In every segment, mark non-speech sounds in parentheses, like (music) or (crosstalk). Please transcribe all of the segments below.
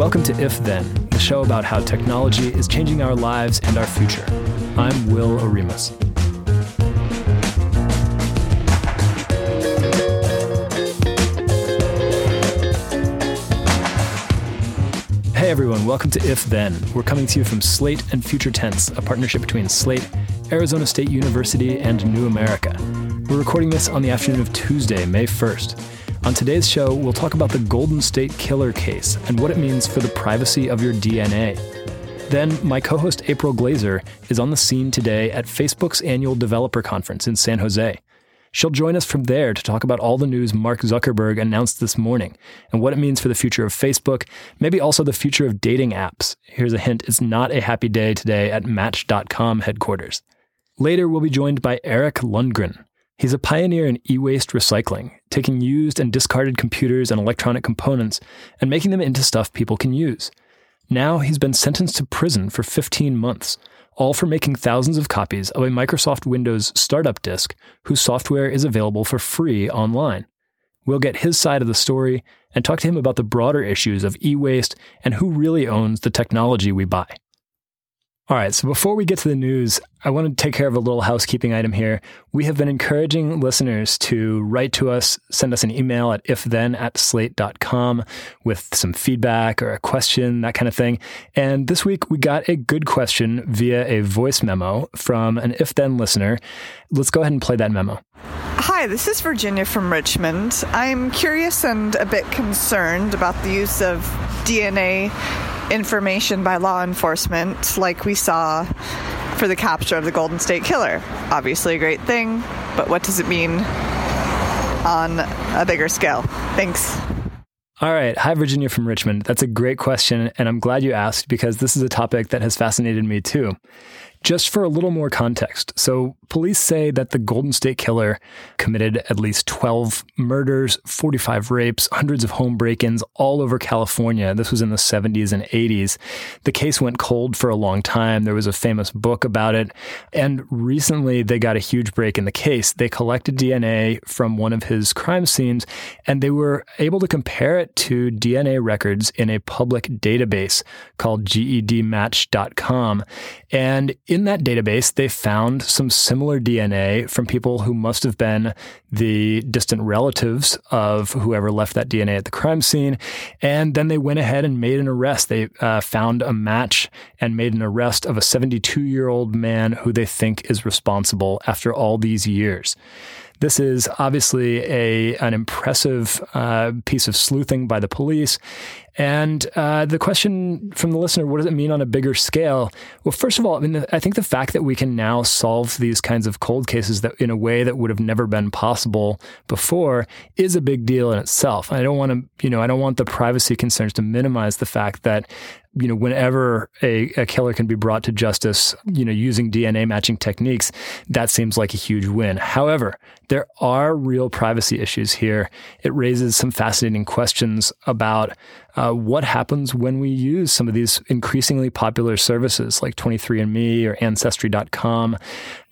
Welcome to If Then, the show about how technology is changing our lives and our future. I'm Will Oremus. Hey everyone, welcome to If Then. We're coming to you from Slate and Future Tense, a partnership between Slate, Arizona State University, and New America. We're recording this on the afternoon of Tuesday, May 1st. On today's show, we'll talk about the Golden State Killer case and what it means for the privacy of your DNA. Then, my co host April Glaser is on the scene today at Facebook's annual developer conference in San Jose. She'll join us from there to talk about all the news Mark Zuckerberg announced this morning and what it means for the future of Facebook, maybe also the future of dating apps. Here's a hint it's not a happy day today at Match.com headquarters. Later, we'll be joined by Eric Lundgren, He's a pioneer in e waste recycling, taking used and discarded computers and electronic components and making them into stuff people can use. Now he's been sentenced to prison for 15 months, all for making thousands of copies of a Microsoft Windows startup disk whose software is available for free online. We'll get his side of the story and talk to him about the broader issues of e waste and who really owns the technology we buy. All right, so before we get to the news, I want to take care of a little housekeeping item here. We have been encouraging listeners to write to us, send us an email at ifthen at slate.com with some feedback or a question, that kind of thing. And this week we got a good question via a voice memo from an if then listener. Let's go ahead and play that memo. Hi, this is Virginia from Richmond. I'm curious and a bit concerned about the use of DNA information by law enforcement, like we saw for the capture of the Golden State Killer. Obviously, a great thing, but what does it mean on a bigger scale? Thanks. All right. Hi, Virginia from Richmond. That's a great question. And I'm glad you asked because this is a topic that has fascinated me too. Just for a little more context. So, police say that the Golden State Killer committed at least 12 murders, 45 rapes, hundreds of home break ins all over California. This was in the 70s and 80s. The case went cold for a long time. There was a famous book about it. And recently, they got a huge break in the case. They collected DNA from one of his crime scenes and they were able to compare it to DNA records in a public database called GEDmatch.com. And in that database, they found some similar DNA from people who must have been the distant relatives of whoever left that DNA at the crime scene. And then they went ahead and made an arrest. They uh, found a match and made an arrest of a 72 year old man who they think is responsible after all these years. This is obviously a an impressive uh, piece of sleuthing by the police. And uh, the question from the listener, what does it mean on a bigger scale? Well, first of all, I mean, the, I think the fact that we can now solve these kinds of cold cases that in a way that would have never been possible before is a big deal in itself. I don't want to, you know, I don't want the privacy concerns to minimize the fact that you know, whenever a, a killer can be brought to justice, you know, using DNA matching techniques, that seems like a huge win. However, there are real privacy issues here. It raises some fascinating questions about uh, what happens when we use some of these increasingly popular services like 23andMe or Ancestry.com.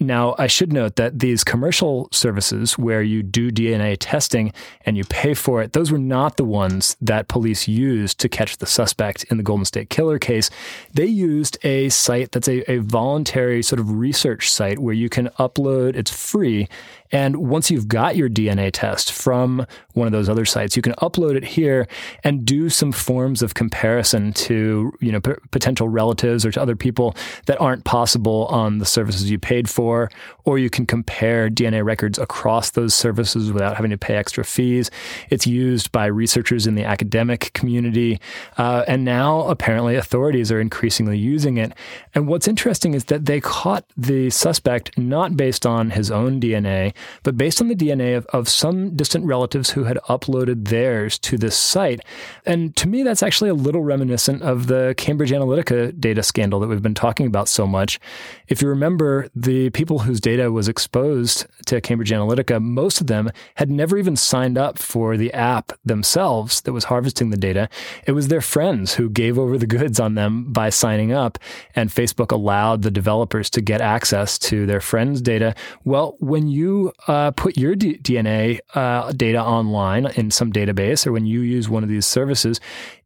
Now, I should note that these commercial services where you do DNA testing and you pay for it, those were not the ones that police used to catch the suspect in the Golden State Killer case. They used a site that's a, a voluntary sort of research site where you can upload, it's free and once you've got your DNA test from one of those other sites, you can upload it here and do some forms of comparison to, you know, p- potential relatives or to other people that aren't possible on the services you paid for. Or you can compare DNA records across those services without having to pay extra fees. It's used by researchers in the academic community. Uh, and now apparently authorities are increasingly using it. And what's interesting is that they caught the suspect not based on his own DNA, but based on the DNA of, of some distant relatives who had uploaded theirs to this site. And to me, that's actually a little reminiscent of the Cambridge Analytica data scandal that we've been talking about so much. If you remember, the people whose data was exposed to Cambridge Analytica, most of them had never even signed up for the app themselves that was harvesting the data. It was their friends who gave over the goods on them by signing up, and Facebook allowed the developers to get access to their friends' data. Well, when you uh, put your D- DNA uh, data online in some database or when you use one of these services,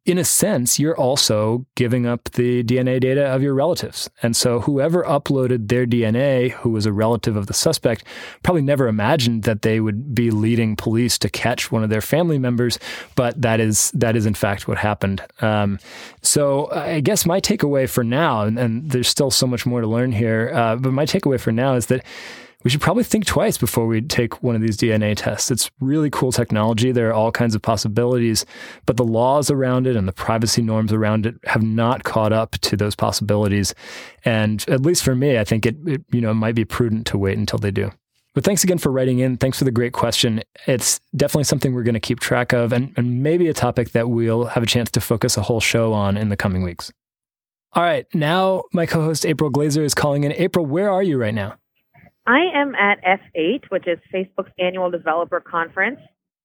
in a sense, you're also giving up the DNA data of your relatives. And so whoever uploaded their DNA, who was a relative of the suspect, probably never imagined that they would be leading police to catch one of their family members. But that is that is in fact what happened. Um, so I guess my takeaway for now, and, and, there's still so much more to learn here, uh, but my takeaway for now is that we should probably think twice before we take one of these DNA tests. It's really cool technology. There are all kinds of possibilities, but the laws around it and the privacy norms around it have not caught up to those possibilities. And at least for me, I think it, it you know, might be prudent to wait until they do. But thanks again for writing in. Thanks for the great question. It's definitely something we're going to keep track of and, and maybe a topic that we'll have a chance to focus a whole show on in the coming weeks. All right, now my co host April Glaser is calling in. April, where are you right now? I am at F8, which is Facebook's annual developer conference.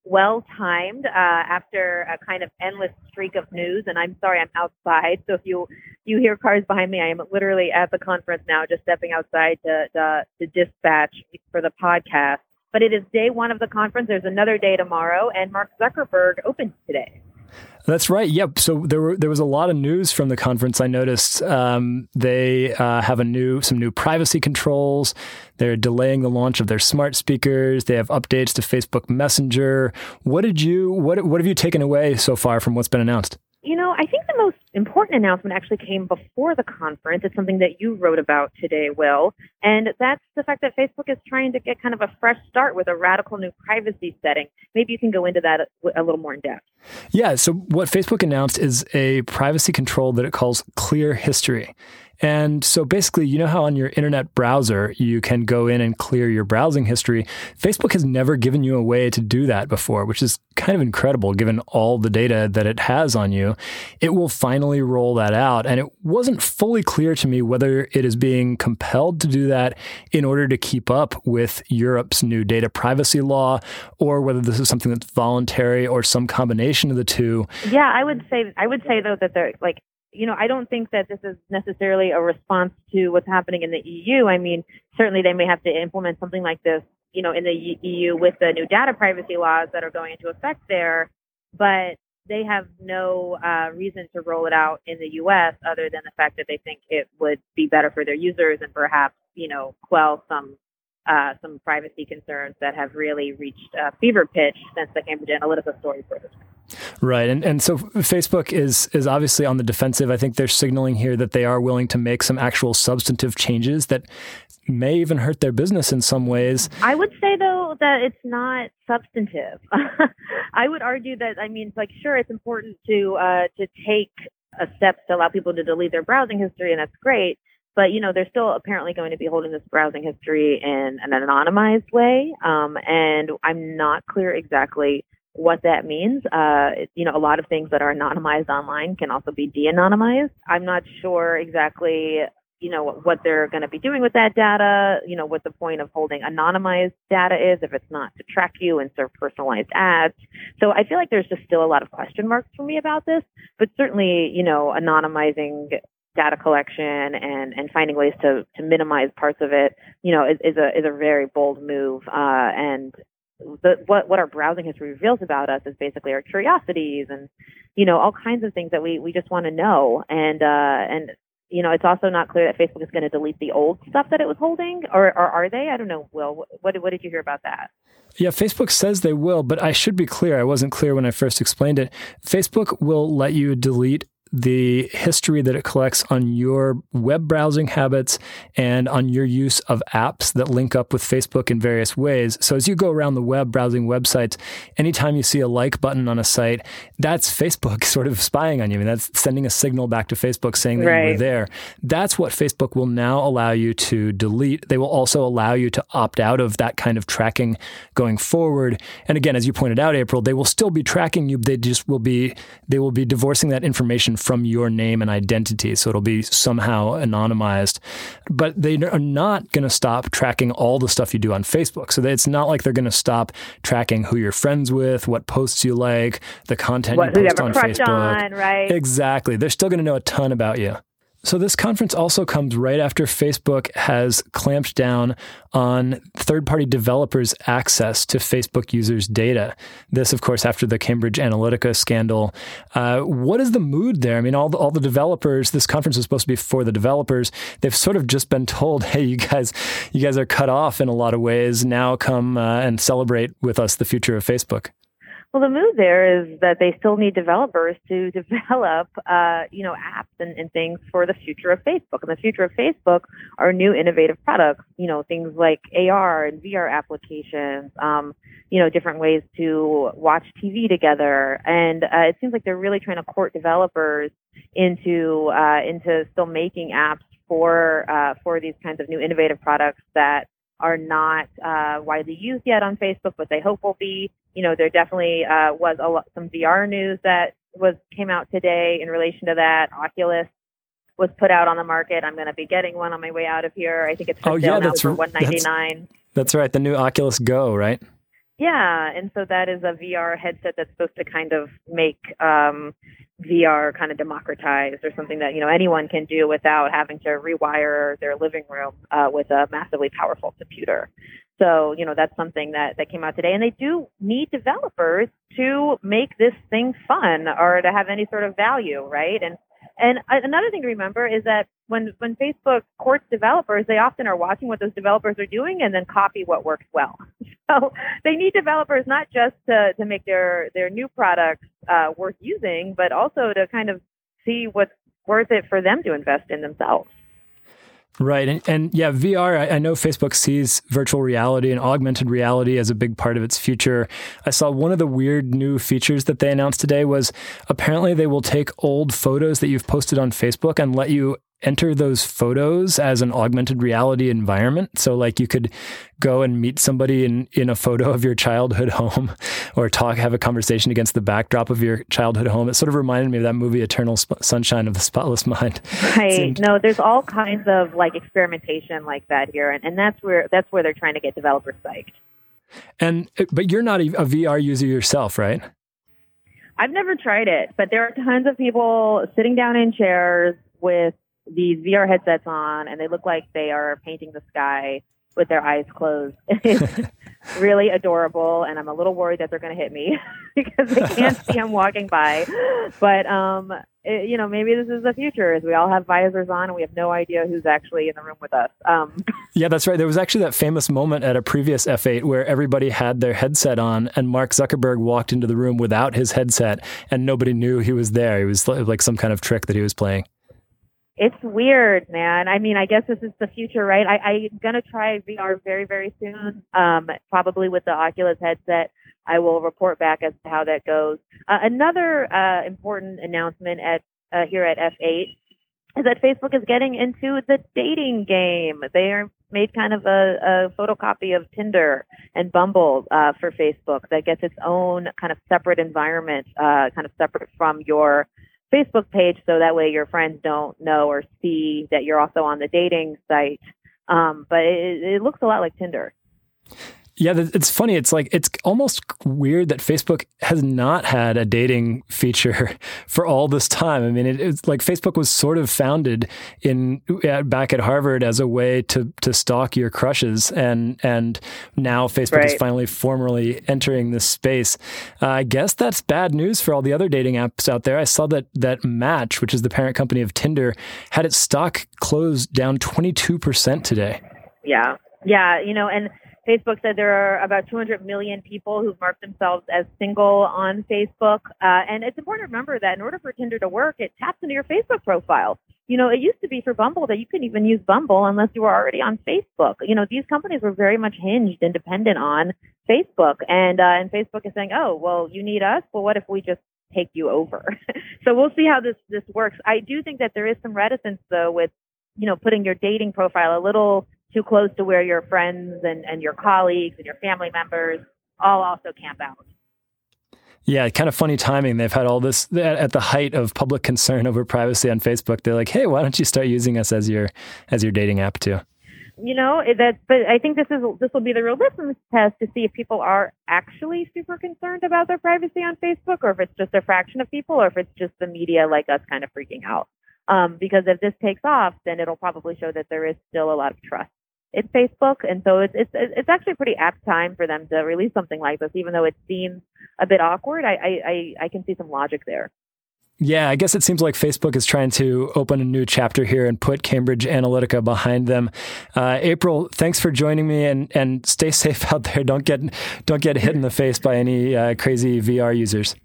Well timed uh, after a kind of endless streak of news, and I'm sorry I'm outside. So if you you hear cars behind me, I am literally at the conference now, just stepping outside to to, to dispatch for the podcast. But it is day one of the conference. There's another day tomorrow, and Mark Zuckerberg opens today. That's right. Yep. So there were there was a lot of news from the conference. I noticed um, they uh, have a new some new privacy controls. They're delaying the launch of their smart speakers. They have updates to Facebook Messenger. What did you what what have you taken away so far from what's been announced? You know, I think the most important announcement actually came before the conference. It's something that you wrote about today, Will. And that's the fact that Facebook is trying to get kind of a fresh start with a radical new privacy setting. Maybe you can go into that a, little more in depth. Yeah. So, what Facebook announced is a privacy control that it calls Clear History. And so basically, you know how on your internet browser you can go in and clear your browsing history? Facebook has never given you a way to do that before, which is kind of incredible given all the data that it has on you. It will finally roll that out. And it wasn't fully clear to me whether it is being compelled to do that in order to keep up with Europe's new data privacy law or whether this is something that's voluntary or some combination of the two. Yeah, I would say I would say though that they're like you know, I don't think that this is necessarily a response to what's happening in the EU. I mean, certainly they may have to implement something like this, you know, in the EU with the new data privacy laws that are going into effect there, but they have no uh, reason to roll it out in the U.S. other than the fact that they think it would be better for their users and perhaps, you know, quell some uh, some privacy concerns that have really reached a fever pitch since the Cambridge Analytica story surfaced. Right, and and so Facebook is is obviously on the defensive. I think they're signaling here that they are willing to make some actual substantive changes that may even hurt their business in some ways. I would say though that it's not substantive. (laughs) I would argue that I mean, like, sure, it's important to uh, to take a step to allow people to delete their browsing history, and that's great. But you know, they're still apparently going to be holding this browsing history in an anonymized way, um, and I'm not clear exactly what that means. Uh, you know, a lot of things that are anonymized online can also be de-anonymized. I'm not sure exactly, you know, what they're going to be doing with that data. You know, what the point of holding anonymized data is if it's not to track you and serve personalized ads. So I feel like there's just still a lot of question marks for me about this. But certainly, you know, anonymizing data collection and, and finding ways to, to minimize parts of it, you know, is, is a is a very bold move. Uh, and the, what what our browsing history reveals about us is basically our curiosities and you know all kinds of things that we we just want to know and uh and you know it's also not clear that Facebook is going to delete the old stuff that it was holding or, or are they I don't know Will what what did you hear about that yeah, Facebook says they will, but I should be clear. I wasn't clear when I first explained it. Facebook will let you delete the history that it collects on your web browsing habits and on your use of apps that link up with Facebook in various ways. So as you go around the web browsing websites, anytime you see a like button on a site, that's Facebook (laughs) sort of spying on you. I mean, that's sending a signal back to Facebook saying that right. you were there. That's what Facebook will now allow you to delete. They will also allow you to opt out of that kind of tracking going forward. And again, as you pointed out, April, they will still be tracking you. They just will be they will be divorcing that information from your name and identity. So it'll be somehow anonymized. But they are not going to stop tracking all the stuff you do on Facebook. So it's not like they're going to stop tracking who you're friends with, what posts you like, the content what, you post on Facebook. On, right? Exactly. They're still going to know a ton about you. So, this conference also comes right after Facebook has clamped down on third party developers' access to Facebook users' data. This, of course, after the Cambridge Analytica scandal. Uh, what is the mood there? I mean, all the, all the developers, this conference is supposed to be for the developers. They've sort of just been told, (laughs) hey, you guys, you guys are cut off in a lot of ways. Now come uh, and celebrate with us the future of Facebook. Well, the move there is that they still need developers to (laughs) develop, uh, you know, apps and, and things for the future of Facebook. And the future of Facebook are new innovative products, you know, things like AR and VR applications, um, you know, different ways to watch TV together. And uh, it seems like they're really trying to court developers into uh, into still making apps for uh, for these kinds of new innovative products that are not uh, widely used yet on Facebook, but they hope will be. You know, there definitely uh, was a lot, some VR news that was came out today in relation to that. Oculus was put out on the market. I'm going to be getting one on my way out of here. I think it's for oh, sale yeah, now for 199. That's, that's right, the new Oculus Go, right? Yeah, and so that is a VR headset that's supposed to kind of make um, VR kind of democratized or something that you know anyone can do without having to rewire their living room uh, with a massively powerful computer. So you know that's something that that came out today, and they do need developers to make this thing fun or to have any sort of value, right? And and another thing to remember is that when when Facebook courts developers, they often are watching what those developers are doing and then copy what works well. (laughs) (laughs) So they need developers not just to to make their their new products uh, worth using, but also to kind of see what's worth it for them to invest in themselves. Right. And, and yeah, VR, I, I, know Facebook sees virtual reality and augmented reality as a big part of its future. I saw one of the weird new features that they announced today was apparently they will take old photos that you've posted on Facebook and let you enter those photos as an augmented reality environment. So like you could go and meet somebody in, in a photo of your childhood (laughs) home or talk, have a conversation against the backdrop of your childhood home. It sort of reminded me of that movie, Eternal Sp- Sunshine of the Spotless Mind. (laughs) Right. Seemed... No, there's all kinds of like experimentation like that here. And, and that's where, that's where they're trying to get developers psyched. And, uh, but you're not a, a VR user yourself, right? I've never tried it, but there are tons of people sitting down in chairs with these VR headsets on and they look like they are painting the sky with their eyes closed. (laughs) It's (laughs) really adorable, and I'm a little worried that they're going to hit me (laughs) because they can't see I'm walking by. But um, it, you know, maybe this is the future. As we all have visors on, and we have no idea who's actually in the room with us. Um, yeah, that's right. There was actually that famous moment at a previous F8 where everybody had their headset on, and Mark Zuckerberg walked into the room without his headset, and nobody knew he was there. It was like some kind of trick that he was playing it's weird, man. I mean, I guess this is the future, right? I, I'm gonna try VR very, very soon. Um, probably with the Oculus headset. I will report back as to how that goes. Uh, another uh, important announcement at uh, here at F8 is that Facebook is getting into the dating game. They are made kind of a, a photocopy of Tinder and Bumble uh, for Facebook that gets its own kind of separate environment, uh, kind of separate from your Facebook page so that way your friends don't know or see that you're also on the dating site. Um, but it, it looks a lot like Tinder. Yeah, it's funny. It's like it's almost weird that Facebook has not had a dating feature (laughs) for all this time. I mean, it, it's like Facebook was sort of founded in back at Harvard as a way to to stalk your crushes, and and now Facebook right. is finally formally entering this space. Uh, I guess that's bad news for all the other dating apps out there. I saw that that Match, which is the parent company of Tinder, had its stock closed down twenty two percent today. Yeah, yeah, you know, and Facebook said there are about 200 million people who've marked themselves as single on Facebook. Uh, and it's important to remember that in order for Tinder to work, it taps into your Facebook profile. You know, it used to be for Bumble that you couldn't even use Bumble unless you were already on Facebook. You know, these companies were very much hinged and dependent on Facebook. And, uh, and Facebook is saying, oh, well, you need us. Well, what if we just take you over? (laughs) so we'll see how this, this works. I do think that there is some reticence though with, you know, putting your dating profile a little too close to where your friends and, and your colleagues and your family members all also camp out. Yeah, kind of funny timing. They've had all this at the height of public concern over privacy on Facebook. They're like, "Hey, why don't you start using us as your as your dating app too?" You know that, but I think this is this will be the real litmus test to see if people are actually super concerned about their privacy on Facebook, or if it's just a fraction of people, or if it's just the media like us kind of freaking out. Um, because if this takes off, then it'll probably show that there is still a lot of trust in Facebook, and so it's it's it's actually a pretty apt time for them to release something like this, even though it seems a bit awkward. I I I can see some logic there. Yeah, I guess it seems like Facebook is trying to open a new chapter here and put Cambridge Analytica behind them. Uh, April, thanks for joining me, and and stay safe (laughs) out there. Don't get don't get hit in the face by any uh, crazy VR users.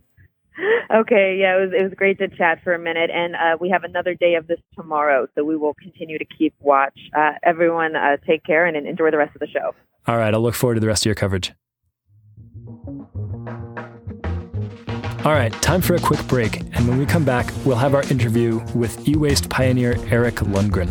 (laughs) Okay, yeah, it was it was great to chat for a minute, and uh, we have another day of this tomorrow, so we will continue to keep watch. Uh, everyone, uh, take care and enjoy the rest of the show. All right, I'll look forward to the rest of your coverage. All right, time for a quick break. And when we come back, we'll have our interview with e waste pioneer Eric Lundgren.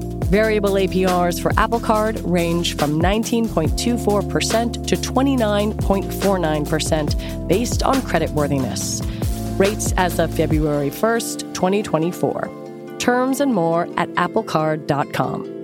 Variable APRs for Apple Card range from 19.24% to 29.49% based on creditworthiness. Rates as of February 1st, 2024. Terms and more at applecard.com.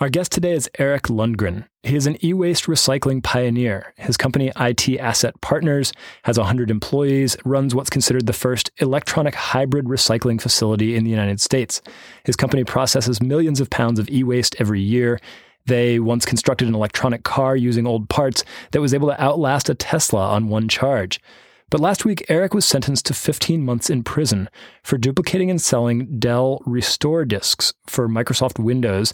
Our guest today is Eric Lundgren. He is an e waste recycling pioneer. His company, IT Asset Partners, has 100 employees, runs what's considered the first electronic hybrid recycling facility in the United States. His company processes millions of pounds of e waste every year. They once constructed an electronic car using old parts that was able to outlast a Tesla on one charge. But last week, Eric was sentenced to 15 months in prison for duplicating and selling Dell Restore disks for Microsoft Windows.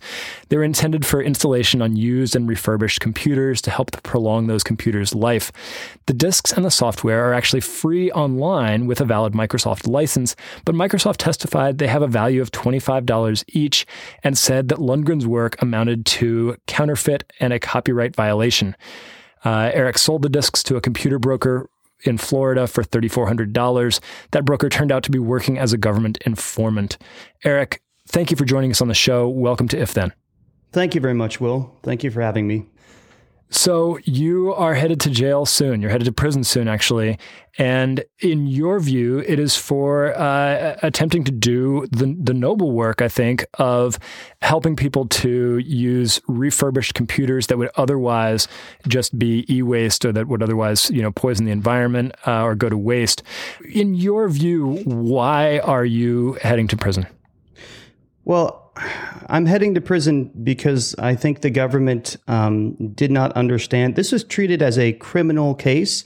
They were intended for installation on used and refurbished computers to help prolong those computers' life. The disks and the software are actually free online with a valid Microsoft license, but Microsoft testified they have a value of $25 each and said that Lundgren's work amounted to counterfeit and a copyright violation. Uh, Eric sold the disks to a computer broker in Florida for $3,400. That broker turned out to be working as a government informant. Eric, thank you for joining us on the show. Welcome to If Then. Thank you very much, Will. Thank you for having me. So you are headed to jail soon. You're headed to prison soon, actually. And in your view, it is for uh, attempting to do the the noble work, I think, of helping people to use refurbished computers that would otherwise just be e-waste or that would otherwise, you know, poison the environment uh, or go to waste. In your view, why are you heading to prison? Well, I'm heading to prison because I think the government um, did not understand. This was treated as a criminal case.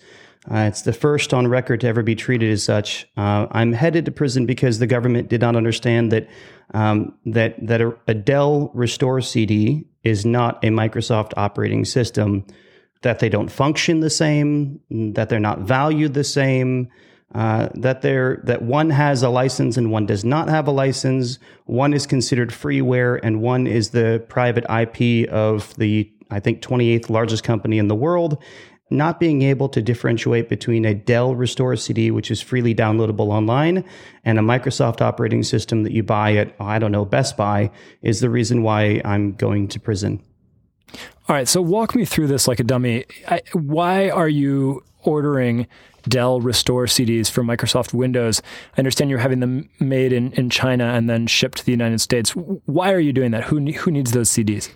Uh, it's the first on record to ever be treated as such. Uh, I'm headed to prison because the government did not understand that um, that that a, a Dell Restore CD is not a Microsoft operating system. That they don't function the same. That they're not valued the same uh, that there that one has a license and one does not have a license. One is considered freeware, and one is the private IP of the I think 28th largest company in the world. Not being able to differentiate between a Dell Restore CD, which is freely downloadable online, and a Microsoft operating system that you buy at, I don't know, Best Buy, is the reason why I'm going to prison. All right, so walk me through this like a dummy. I, why are you ordering Dell Restore CDs for Microsoft Windows. I understand you're having them made in, in China and then shipped to the United States. Why are you doing that? Who, who needs those CDs?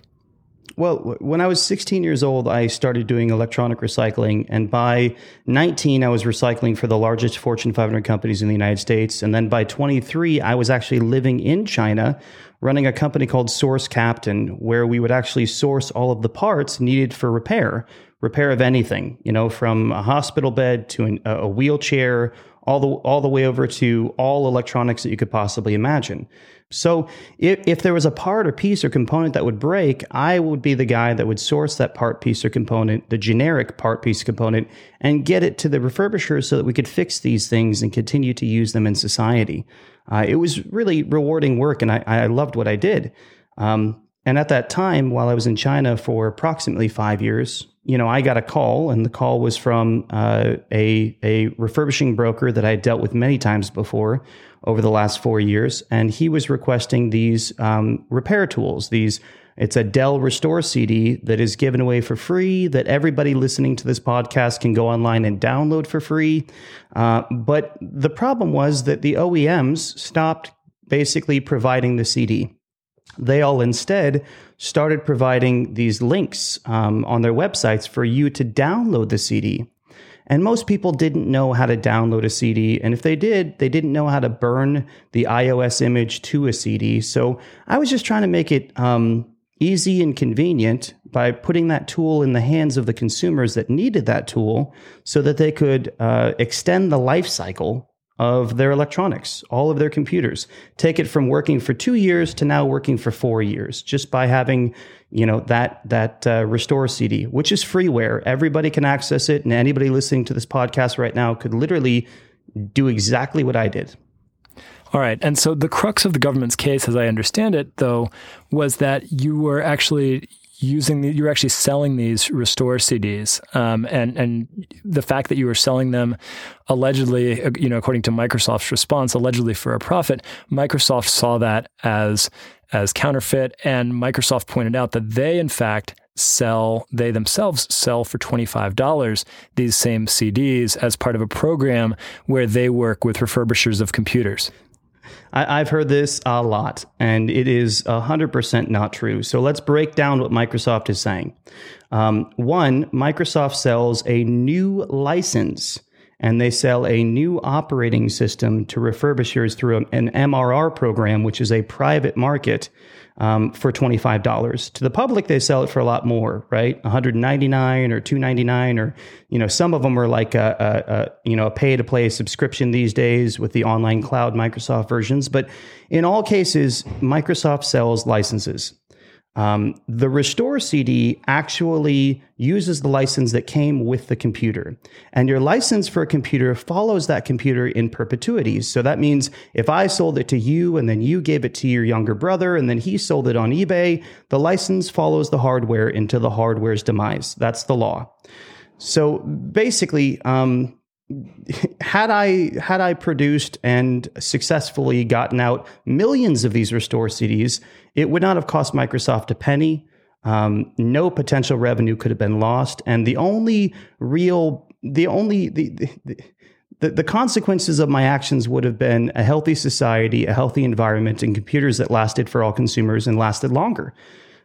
Well, when I was 16 years old, I started doing electronic recycling. And by 19, I was recycling for the largest Fortune 500 companies in the United States. And then by 23, I was actually living in China, running a company called Source Captain, where we would actually source all of the parts needed for repair repair of anything, you know, from a hospital bed to an, a wheelchair, all the all the way over to all electronics that you could possibly imagine. So if, if there was a part or piece or component that would break, I would be the guy that would source that part, piece, or component, the generic part, piece, component, and get it to the refurbisher so that we could fix these things and continue to use them in society. Uh, it was really rewarding work, and I, I loved what I did. Um, and at that time, while I was in China for approximately five years, you know, I got a call, and the call was from uh, a a refurbishing broker that I had dealt with many times before over the last four years, and he was requesting these um, repair tools. These it's a Dell Restore CD that is given away for free. That everybody listening to this podcast can go online and download for free. Uh, but the problem was that the OEMs stopped basically providing the CD they all instead started providing these links um, on their websites for you to download the CD. And most people didn't know how to download a CD. And if they did, they didn't know how to burn the ISO image to a CD. So I was just trying to make it um, easy and convenient by putting that tool in the hands of the consumers that needed that tool so that they could uh, extend the life cycle of their electronics, all of their computers. Take it from working for two years to now working for four years, just by having, you know, that that uh, Restore CD, which is freeware. Everybody can access it, and anybody listening to this podcast right now could literally do exactly what I did. All right. And so the crux of the government's case, as I understand it, though, was that you were actually using the, you're actually selling these restore CDs, um, and and the fact that you were selling them allegedly, uh, you know, according to Microsoft's response, allegedly for a profit, Microsoft saw that as as counterfeit, and Microsoft pointed out that they, in fact, sell they themselves sell for $25 these same CDs as part of a program where they work with refurbishers of computers. I, have heard this a lot, and it is 100% not true. So let's break down what Microsoft is saying. Um, one, Microsoft sells a new license and they sell a new operating system to refurbishers through an MRR program, which is a private market um, for $25. To the public, they sell it for a lot more, right? 199 or 299 or, you know, some of them are like a, a, a you know, a pay to play subscription these days with the online cloud Microsoft versions. But in all cases, Microsoft sells licenses. Um, the Restore CD actually uses the license that came with the computer. And your license for a computer follows that computer in perpetuity. So that means if I sold it to you and then you gave it to your younger brother and then he sold it on eBay, the license follows the hardware into the hardware's demise. That's the law. So basically, um, (laughs) had I had I produced and successfully gotten out millions of these restore CDs, it would not have cost Microsoft a penny. Um, no potential revenue could have been lost, and the only real, the only the, the the, the consequences of my actions would have been a healthy society, a healthy environment, and computers that lasted for all consumers and lasted longer.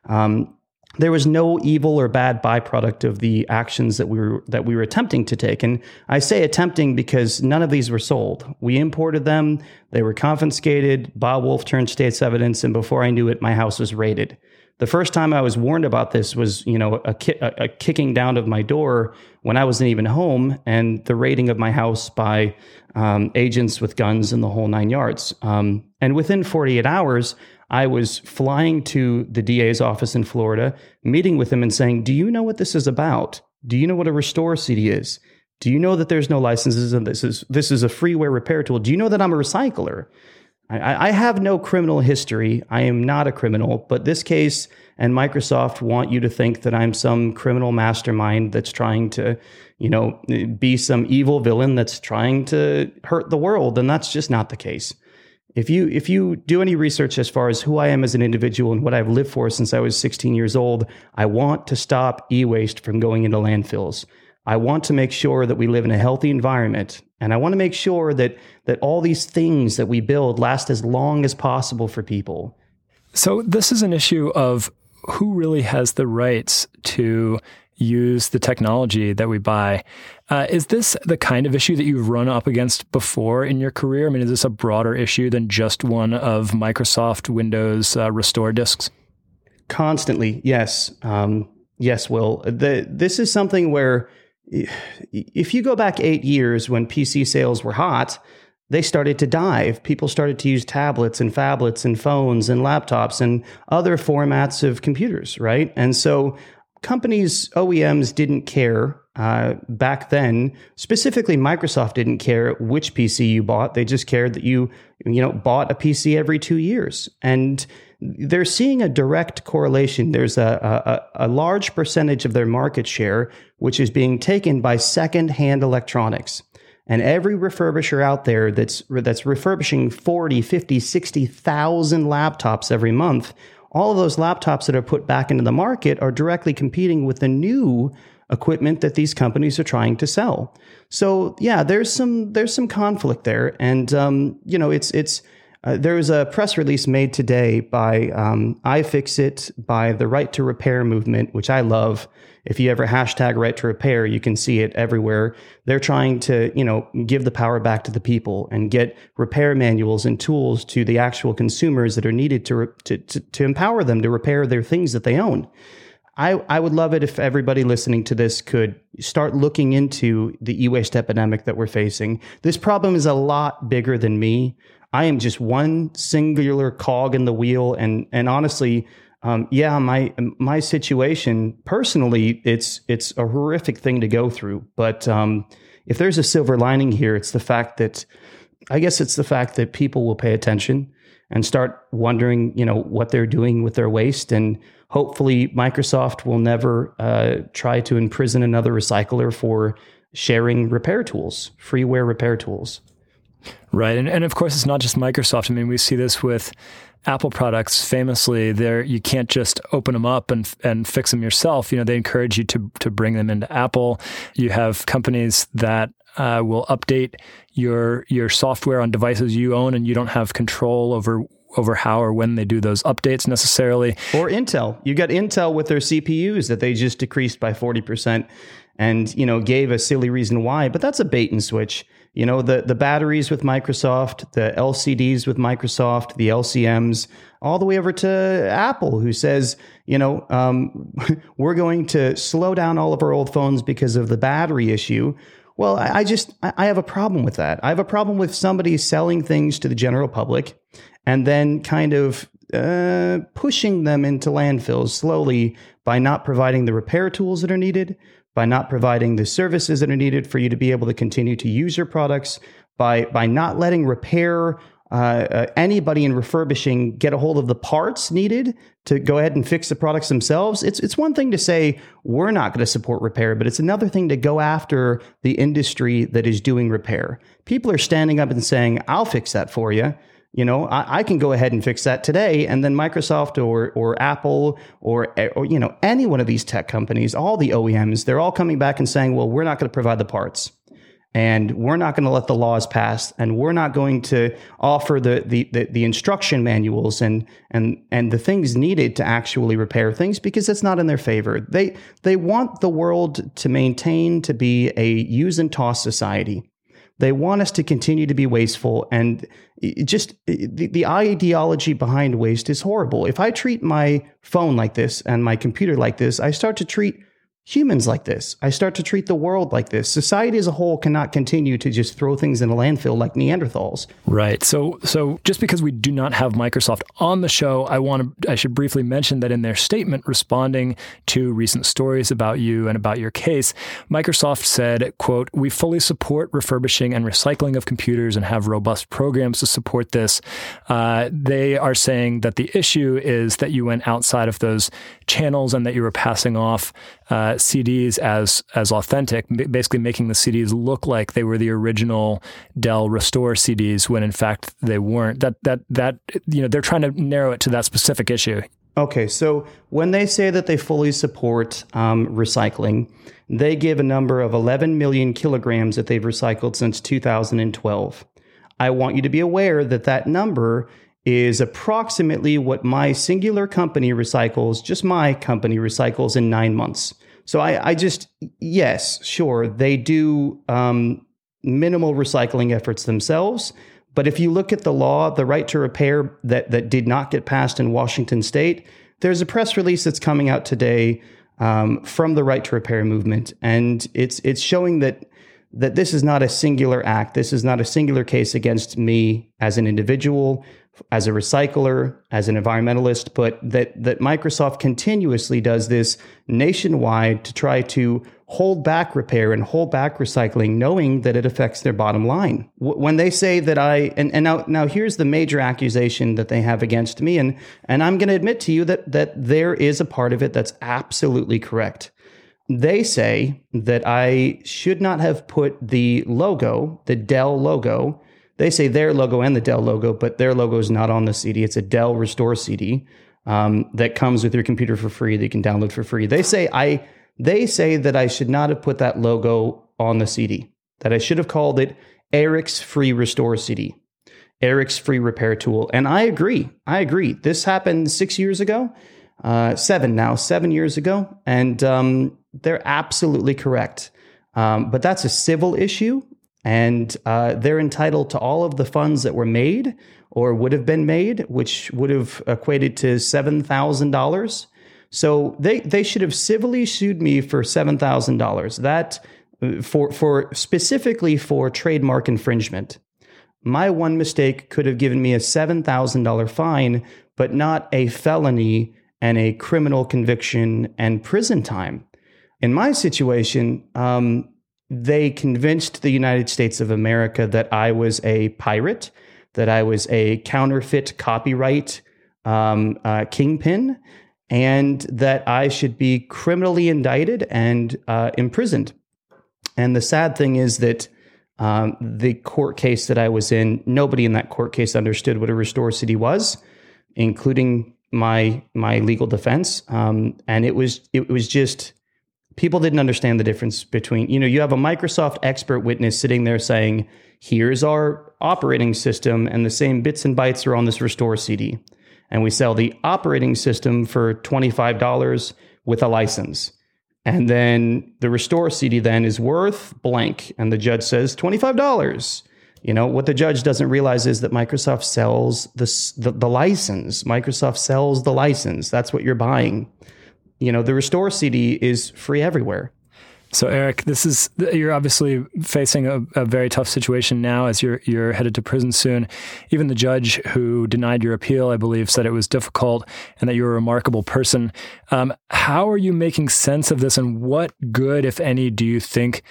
Um, there was no evil or bad byproduct of the actions that we were that we were attempting to take. And I say attempting because none of these were sold. We imported them, they were confiscated, Bob Wolf turned state's evidence, and before I knew it, my house was raided. The first time I was warned about this was, you know, a, ki- a, kicking down of my door when I wasn't even home, and the raiding of my house by um, agents with guns and the whole nine yards. Um, and within 48 hours, I was flying to the DA's office in Florida, meeting with him and saying, Do you know what this is about? Do you know what a restore CD is? Do you know that there's no licenses and this is this is a freeware repair tool? Do you know that I'm a recycler? I, I have no criminal history. I am not a criminal, but this case and Microsoft want you to think that I'm some criminal mastermind that's trying to, you know, be some evil villain that's trying to hurt the world, and that's just not the case. If you if you do any research as far as who I am as an individual and what I've lived for since I was 16 years old, I want to stop e-waste from going into landfills. I want to make sure that we live in a healthy environment and I want to make sure that that all these things that we build last as long as possible for people. So this is an issue of who really has the rights to use the technology that we buy. Uh, is this the kind of issue that you've run up against before in your career? I mean, is this a broader issue than just one of Microsoft Windows uh, restore disks? Constantly, yes. Um, yes, Will. The, this is something where if you go back eight years when PC sales were hot, they started to dive. People started to use tablets and phablets and phones and laptops and other formats of computers, right? And so companies, OEMs didn't care uh, back then. Specifically, Microsoft didn't care which PC you bought. They just cared that you, you know, bought a PC every two years. And they're seeing a direct correlation. There's a, a, a large percentage of their market share, which is being taken by secondhand electronics. And every refurbisher out there that's that's refurbishing 40, 50, 60,000 laptops every month, all of those laptops that are put back into the market are directly competing with the new equipment that these companies are trying to sell. So yeah, there's some there's some conflict there, and um, you know it's it's uh, there was a press release made today by um, iFixit, by the Right to Repair movement, which I love. If you ever hashtag Right to Repair, you can see it everywhere. They're trying to, you know, give the power back to the people and get repair manuals and tools to the actual consumers that are needed to, to, to, to empower them to repair their things that they own. I, I would love it if everybody listening to this could start looking into the e waste epidemic that we're facing. This problem is a lot bigger than me. I am just one singular cog in the wheel, and and honestly, um, yeah, my my situation personally, it's it's a horrific thing to go through. But um, if there's a silver lining here, it's the fact that I guess it's the fact that people will pay attention and start wondering, you know, what they're doing with their waste, and hopefully, Microsoft will never uh, try to imprison another recycler for sharing repair tools, freeware repair tools. Right. And, and of course, it's not just Microsoft. I mean, we see this with Apple products famously. There, you can't just open them up and and fix them yourself. You know, they encourage you to to bring them into Apple. You have companies that uh, will update your your software on devices you own, and you don't have control over over how or when they do those updates necessarily. Or Intel, you got Intel with their CPUs that they just decreased by forty percent, and you know gave a silly reason why, but that's a bait and switch you know the the batteries with Microsoft, the LCDs with Microsoft, the LCMs, all the way over to Apple, who says, you know, um, (laughs) we're going to slow down all of our old phones because of the battery issue. Well, I, I just I have a problem with that. I have a problem with somebody selling things to the general public and then kind of uh, pushing them into landfills slowly by not providing the repair tools that are needed, by not providing the services that are needed for you to be able to continue to use your products, by by not letting repair uh, uh, anybody in refurbishing get a hold of the parts needed to go ahead and fix the products themselves. It's it's one thing to say we're not going to support repair, but it's another thing to go after the industry that is doing repair. People are standing up and saying, "I'll fix that for you." You know, I, I, can go ahead and fix that today, and then Microsoft or or Apple or or you know any one of these tech companies, all the OEMs, they're all coming back and saying, "Well, we're not going to provide the parts, and we're not going to let the laws pass, and we're not going to offer the, the the the, instruction manuals and and and the things needed to actually repair things because it's not in their favor. They they want the world to maintain to be a use and toss society." They want us to continue to be wasteful. And eh, just eh, the, the ideology behind waste is horrible. If I treat my phone like this and my computer like this, I start to treat humans like this. I start to treat the world like this. Society as a whole cannot continue to just throw things in a landfill like Neanderthals. Right. So so just because we do not have Microsoft on the show, I want to I should briefly mention that in their statement responding to recent stories about you and about your case, Microsoft said, quote, "We fully support refurbishing and recycling of computers and have robust programs to support this." Uh, they are saying that the issue is that you went outside of those channels and that you were passing off uh, CDs as as authentic, basically making the CDs look like they were the original Dell Restore CDs when in fact they weren't. That that that you know they're trying to narrow it to that specific issue. Okay, so when they say that they fully support um, recycling, they give a number of 11 million kilograms that they've recycled since 2012. I want you to be aware that that number is approximately what my singular company recycles, just my company recycles in nine months. So I, I just, yes, sure, they do um, minimal recycling efforts themselves. But if you look at the law, the right to repair that, that did not get passed in Washington state, there's a press release that's coming out today um, from the right to repair movement, and it's it's showing that that this is not a singular act. This is not a singular case against me as an individual, as a recycler, as an environmentalist, but that that Microsoft continuously does this nationwide to try to hold back repair and hold back recycling, knowing that it affects their bottom line. When they say that I and, and now now here's the major accusation that they have against me, and and I'm going to admit to you that that there is a part of it that's absolutely correct. They say that I should not have put the logo, the Dell logo. They say their logo and the Dell logo, but their logo is not on the CD. It's a Dell Restore CD um, that comes with your computer for free that you can download for free. They say I they say that I should not have put that logo on the CD. That I should have called it Eric's Free Restore CD, Eric's Free Repair Tool. And I agree. I agree. This happened six years ago, uh, seven now, seven years ago, and um, they're absolutely correct. Um, but that's a civil issue, and uh, they're entitled to all of the funds that were made or would have been made, which would have equated to seven thousand dollars. So they they should have civilly sued me for seven thousand dollars. That uh, for for specifically for trademark infringement. My one mistake could have given me a seven thousand dollar fine, but not a felony and a criminal conviction and prison time. In my situation, um, they convinced the United States of America that I was a pirate, that I was a counterfeit copyright um, uh, kingpin, and that I should be criminally indicted and uh, imprisoned. And the sad thing is that um, the court case that I was in, nobody in that court case understood what a restore CD was, including my my legal defense. Um, and it was it was just people didn't understand the difference between, you know, you have a Microsoft expert witness sitting there saying, here's our operating system, and the same bits and bytes are on this restore CD. And we sell the operating system for $25 with a license. And then the restore CD then is worth blank. And the judge says $25. You know, what the judge doesn't realize is that Microsoft sells the, the, the license. Microsoft sells the license. That's what you're buying you know, the Restore CD is free everywhere. So Eric, this is you're obviously facing a, a, very tough situation now as you're you're headed to prison soon. Even the judge who denied your appeal, I believe, said it was difficult and that you're a remarkable person. Um, how are you making sense of this, and what good, if any, do you think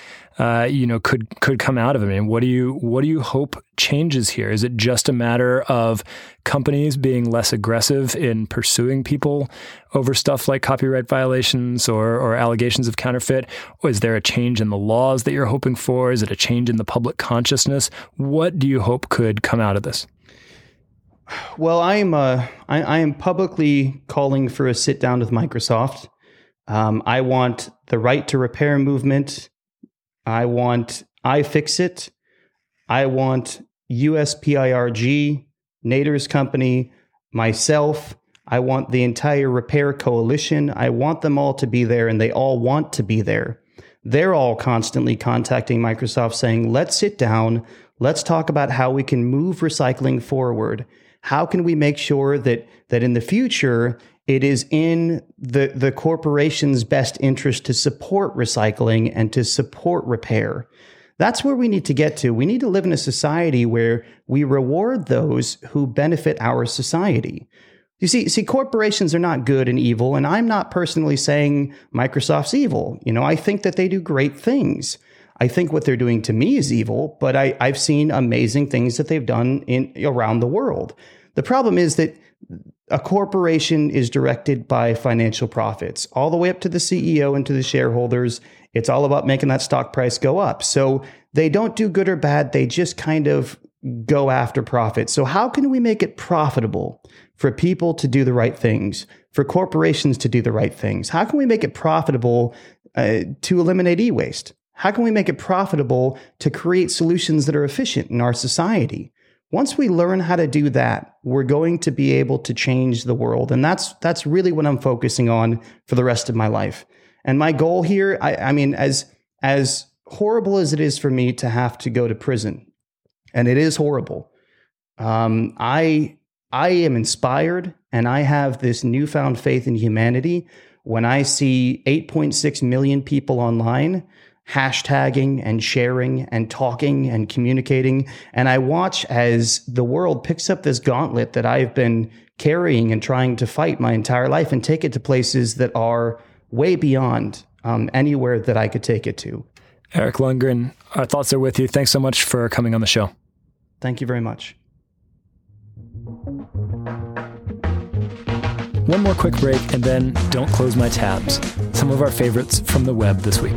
uh, you know could could come out of it? I mean, what do you what do you hope changes here? Is it just a matter of companies being less aggressive in pursuing people over stuff like copyright violations or, or allegations of counterfeit? Or is there a change in the laws that you're hoping for? Is it a change in the public consciousness? What do you hope could come out of this? Well, I'm uh, I, I, am publicly calling for a sit down with Microsoft. Um, I want the right to repair movement. I want iFixit. I want USPIRG, Nader's company, myself. I want the entire repair coalition. I want them all to be there, and they all want to be there. They're all constantly contacting Microsoft saying, let's sit down. Let's talk about how we can move recycling forward. How can we make sure that, that in the future, it is in the, the corporation's best interest to support recycling and to support repair? That's where we need to get to. We need to live in a society where we reward those who benefit our society. You see, see, corporations are not good and evil, and I'm not personally saying Microsoft's evil. You know, I think that they do great things. I think what they're doing to me is evil, but I, I've seen amazing things that they've done in around the world. The problem is that a corporation is directed by financial profits, all the way up to the CEO and to the shareholders. It's all about making that stock price go up. So they don't do good or bad. They just kind of go after profit. So how can we make it profitable for people to do the right things, for corporations to do the right things? How can we make it profitable uh, to eliminate e-waste? How can we make it profitable to create solutions that are efficient in our society? Once we learn how to do that, we're going to be able to change the world. And that's that's really what I'm focusing on for the rest of my life. And my goal here, I, I mean, as as horrible as it is for me to have to go to prison, and it is horrible. Um, I I am inspired, and I have this newfound faith in humanity, when I see 8.6 million people online hashtagging and sharing and talking and communicating, and I watch as the world picks up this gauntlet that I've been carrying and trying to fight my entire life and take it to places that are way beyond um, anywhere that I could take it to. Eric Lundgren, our thoughts are with you. Thanks so much for coming on the show. Thank you very much. One more quick break, and then don't close my tabs. Some of our favorites from the web this week.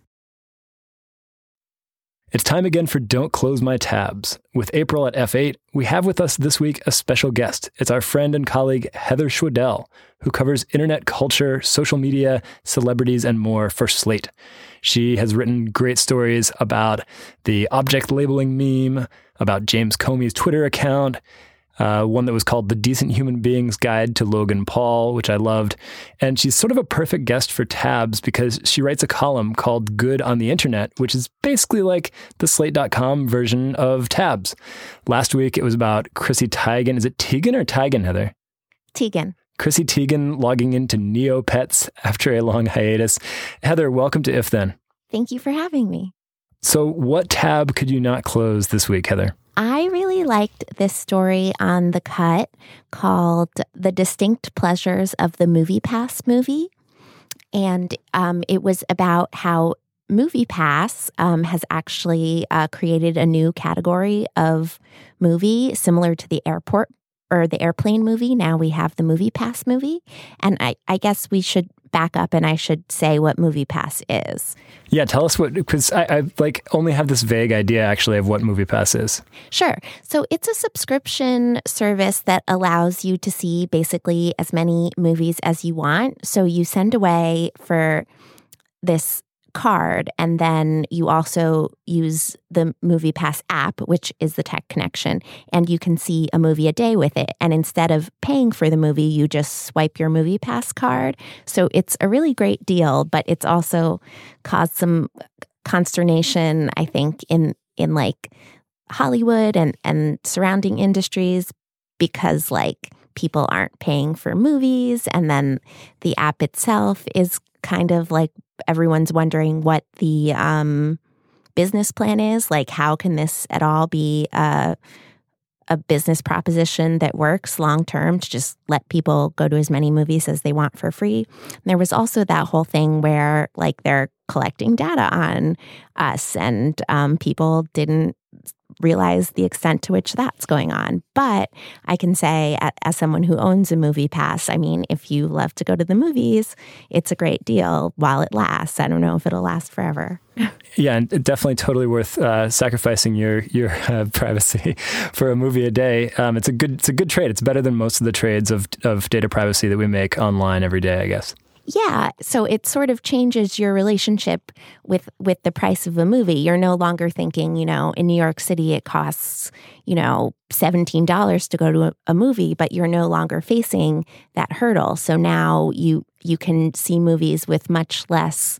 It's time again for Don't Close My Tabs. With April at F8, we have with us this week a special guest. It's our friend and colleague Heather Schwedel, who covers internet culture, social media, celebrities, and more for Slate. She has written great stories about the object labeling meme, about James Comey's Twitter account, uh, one that was called The Decent Human Being's Guide to Logan Paul, which I loved. And she's sort of a perfect guest for Tabs because she writes a column called Good on the Internet, which is basically like the Slate.com version of Tabs. Last week it was about Chrissy Teigen. Is it Teigen or Teigen, Heather? Teigen. Chrissy Teigen logging into Neopets after a long hiatus. Heather, welcome to If Then. Thank you for having me. So, what tab could you not close this week, Heather? I really liked this story on The Cut called The Distinct Pleasures of the Movie Pass movie. And um, it was about how Movie Pass um, has actually uh, created a new category of movie similar to the airport or the airplane movie. Now we have the Movie Pass movie. And I, I guess we should back up and I should say what Movie Pass is. Yeah, tell us what because I, I like only have this vague idea actually of what Movie Pass is. Sure. So it's a subscription service that allows you to see basically as many movies as you want. So you send away for this card and then you also use the movie pass app which is the tech connection and you can see a movie a day with it. And instead of paying for the movie you just swipe your movie pass card. So it's a really great deal but it's also caused some consternation i think in in like hollywood and and surrounding industries because like people aren't paying for movies and then the app itself is kind of like everyone's wondering what the um, business plan is. Like, how can this at all be a, a business proposition that works long term to just let people go to as many movies as they want for free? And there was also that whole thing where, like, they're collecting data on us, and um, people didn't realize the extent to which that's going on. But I can say, as someone who owns a movie pass, I mean, if you love to go to the movies, it's a great deal while it lasts. I don't know if it'll last forever. (laughs) yeah, and definitely totally worth uh, sacrificing your your uh, (laughs) privacy for a movie a day. Um, it's a good it's a good trade. It's better than most of the trades of of data privacy that we make online every day, I guess. Yeah, so it sort of changes your relationship with with the price of a movie. You're no longer thinking, you know, in New York City it costs, you know, $17 to go to a, a movie, but you're no longer facing that hurdle. So now you you can see movies with much less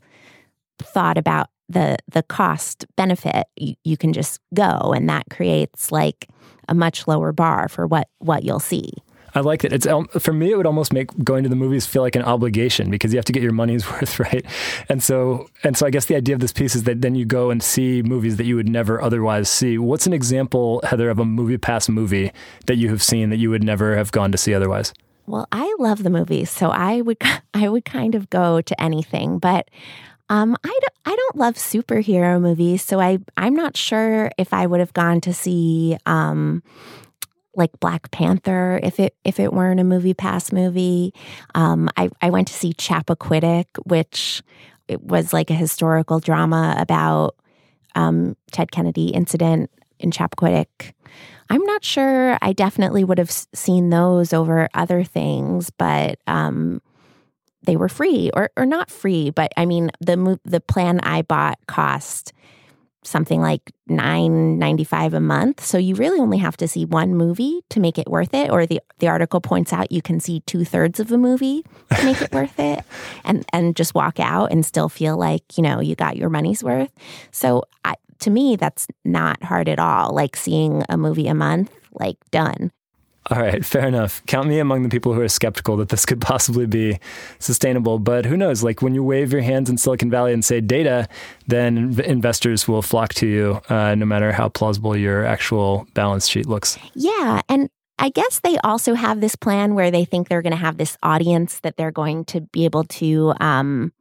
thought about the the cost benefit. You, you can just go and that creates like a much lower bar for what what you'll see. I like it. It's um, for me. It would almost make going to the movies feel like an obligation because you have to get your money's (laughs) worth, right? And so, and so, I guess the idea of this piece is that then you go and see movies that you would never otherwise see. What's an example, Heather, of a movie pass movie that you have seen that you would never have gone to see otherwise? Well, I love the movies, so I would (laughs) I would kind of go to anything, but um, I don't I don't love superhero movies, so I I'm not sure if I would have gone to see um, like Black Panther if it if it weren't a movie pass movie. Um, I I went to see Chappaquiddick, which it was like a historical drama about um, Ted Kennedy incident in Chappaquiddick. I'm not sure. I definitely would have seen those over other things, but um, they were free or or not free. But I mean, the the plan I bought cost something like nine ninety five a month. So you really only have to see one movie to make it worth it. Or the the article points out you can see two thirds of a movie to make it worth it, (laughs) and and just walk out and still feel like you know you got your money's worth. So I, to me, that's not hard at all. Like seeing a movie a month, like done. All right, fair enough. Count me among the people who are skeptical that this could possibly be sustainable. But who knows? Like when you wave your hands in Silicon Valley and say data, then investors will flock to you, uh, no matter how plausible your actual balance sheet looks. Yeah. And I guess they also have this plan where they think they're going to have this audience that they're going to be able to. Um,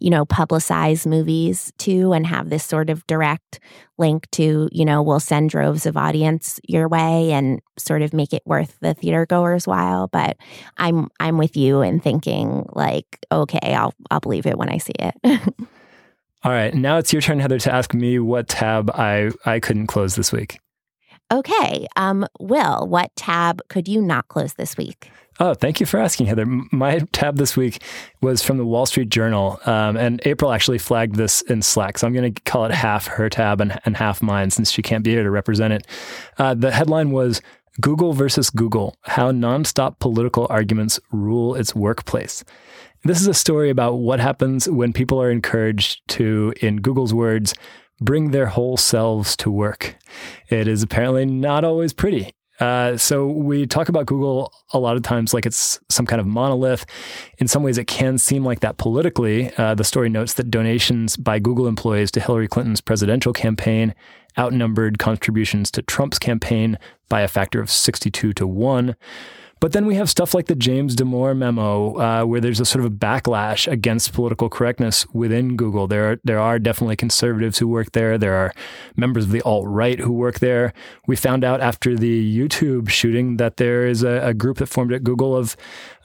you know, publicize movies to and have this sort of direct link to, you know, we'll send droves of audience your way and sort of make it worth the theater goers while. But I'm I'm with you in thinking like, okay, I'll I'll believe it when I see it. (laughs) All right. Now it's your turn, Heather, to ask me what tab I, I couldn't close this week. Okay. Um, Will, what tab could you not close this week? Oh, thank you for asking, Heather. My tab this week was from the Wall Street Journal, um, and April actually flagged this in Slack, so I'm going to call it half her tab and, and, half mine since she can't be here to represent it. Uh, the headline was Google versus Google How Nonstop Political Arguments Rule Its Workplace. This is a story about what happens when people are encouraged to, in Google's words, bring their whole selves to work. It is apparently not always pretty. Uh, so we talk about Google a lot of times like it's some kind of monolith. In some ways, it can seem like that politically. Uh, the story notes that donations by Google employees to Hillary Clinton's presidential campaign outnumbered contributions to Trump's campaign by a factor of 62 to 1. But then we have stuff like the James Damore memo, uh, where there's a sort of a backlash against political correctness within Google. There are, there are definitely conservatives who work there. There are members of the alt right who work there. We found out after the YouTube shooting that there is a, a group that formed at Google of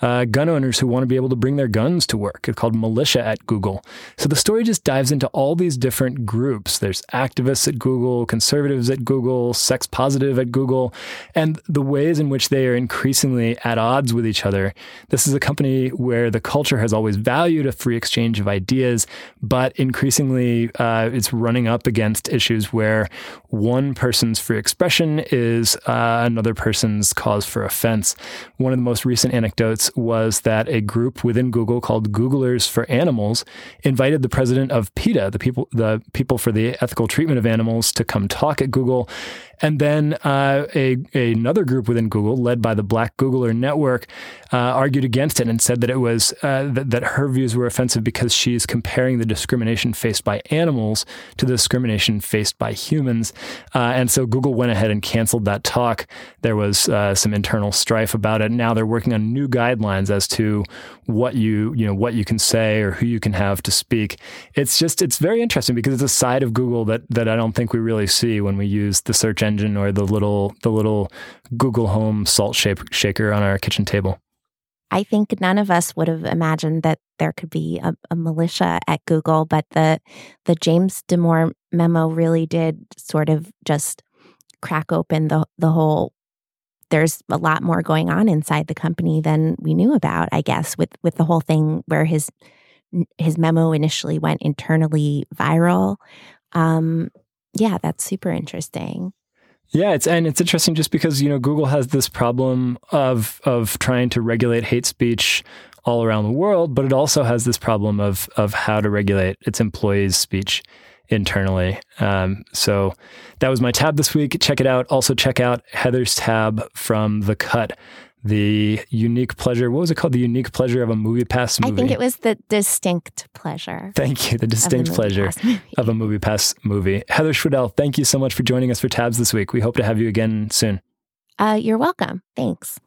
uh, gun owners who want to be able to bring their guns to work. It's called Militia at Google. So the story just dives into all these different groups. There's activists at Google, conservatives at Google, sex positive at Google, and the ways in which they are increasingly at odds with each other. This is a company where the culture has always valued a free exchange of ideas, but increasingly uh, it's running up against issues where one person's free expression is uh, another person's cause for offense. One of the most recent anecdotes was that a group within Google called Googlers for Animals invited the president of PETA, the people, the people for the ethical treatment of animals, to come talk at Google. And then uh, a, another group within Google, led by the Black Googler Network, uh, argued against it and said that it was uh, that, that her views were offensive because she's comparing the discrimination faced by animals to the discrimination faced by humans. Uh, and so Google went ahead and canceled that talk. There was uh, some internal strife about it. Now they're working on new guidelines as to what you you know what you can say or who you can have to speak. It's just it's very interesting because it's a side of Google that that I don't think we really see when we use the search engine or the little the little Google Home salt shaker on our kitchen table. I think none of us would have imagined that there could be a, a, militia at Google, but the the James Damore memo really did sort of just crack open the the whole. There's a lot more going on inside the company than we knew about. I guess with with the whole thing where his his memo initially went internally viral. Um, yeah, that's super interesting. Yeah, it's and it's interesting just because you know Google has this problem of of trying to regulate hate speech all around the world, but it also has this problem of of how to regulate its employees' speech internally. Um, so that was my tab this week. Check it out. Also check out Heather's tab from The Cut the unique pleasure. What was it called? The unique pleasure of a movie pass movie. I think it was the distinct pleasure. Thank you. The distinct movie pleasure of a movie pass movie. Heather Schwedel, thank you so much for joining us for Tabs this week. We hope to have you again soon. Uh, you're welcome. Thanks.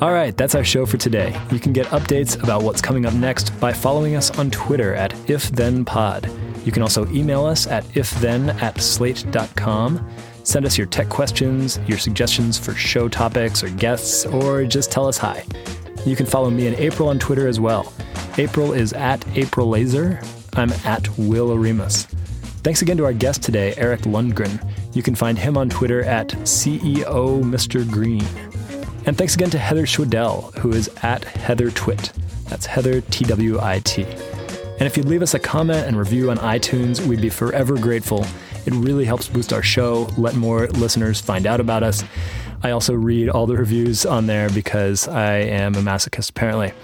All right, that's our show for today. You can get updates about what's coming up next by following us on Twitter at IfThenPod. You can also email us at ifthen at slate.com. Send us your tech questions, your suggestions for show topics or guests, or just tell us hi. You can follow me and April on Twitter as well. April is at April Laser. I'm at Will Oremus. Thanks again to our guest today, Eric Lundgren. You can find him on Twitter at CEO Mr. Green. And thanks again to Heather Schwedel, who is at Heather Twit. That's Heather T W I T. And if you'd leave us a comment and review on iTunes, we'd be forever grateful. It really helps boost our show, let more listeners find out about us. I also read all the reviews on there because I am a masochist, apparently.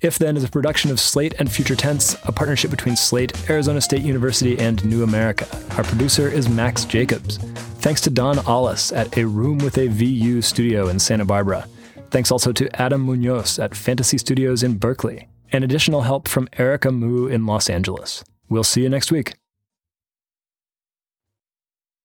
If Then is a production of Slate and Future Tense, a partnership between Slate, Arizona State University, and New America. Our producer is Max Jacobs. Thanks to Don Allis at A Room with a VU studio in Santa Barbara. Thanks also to Adam Munoz at Fantasy Studios in Berkeley. And additional help from Erica Moo in Los Angeles. We'll see you next week.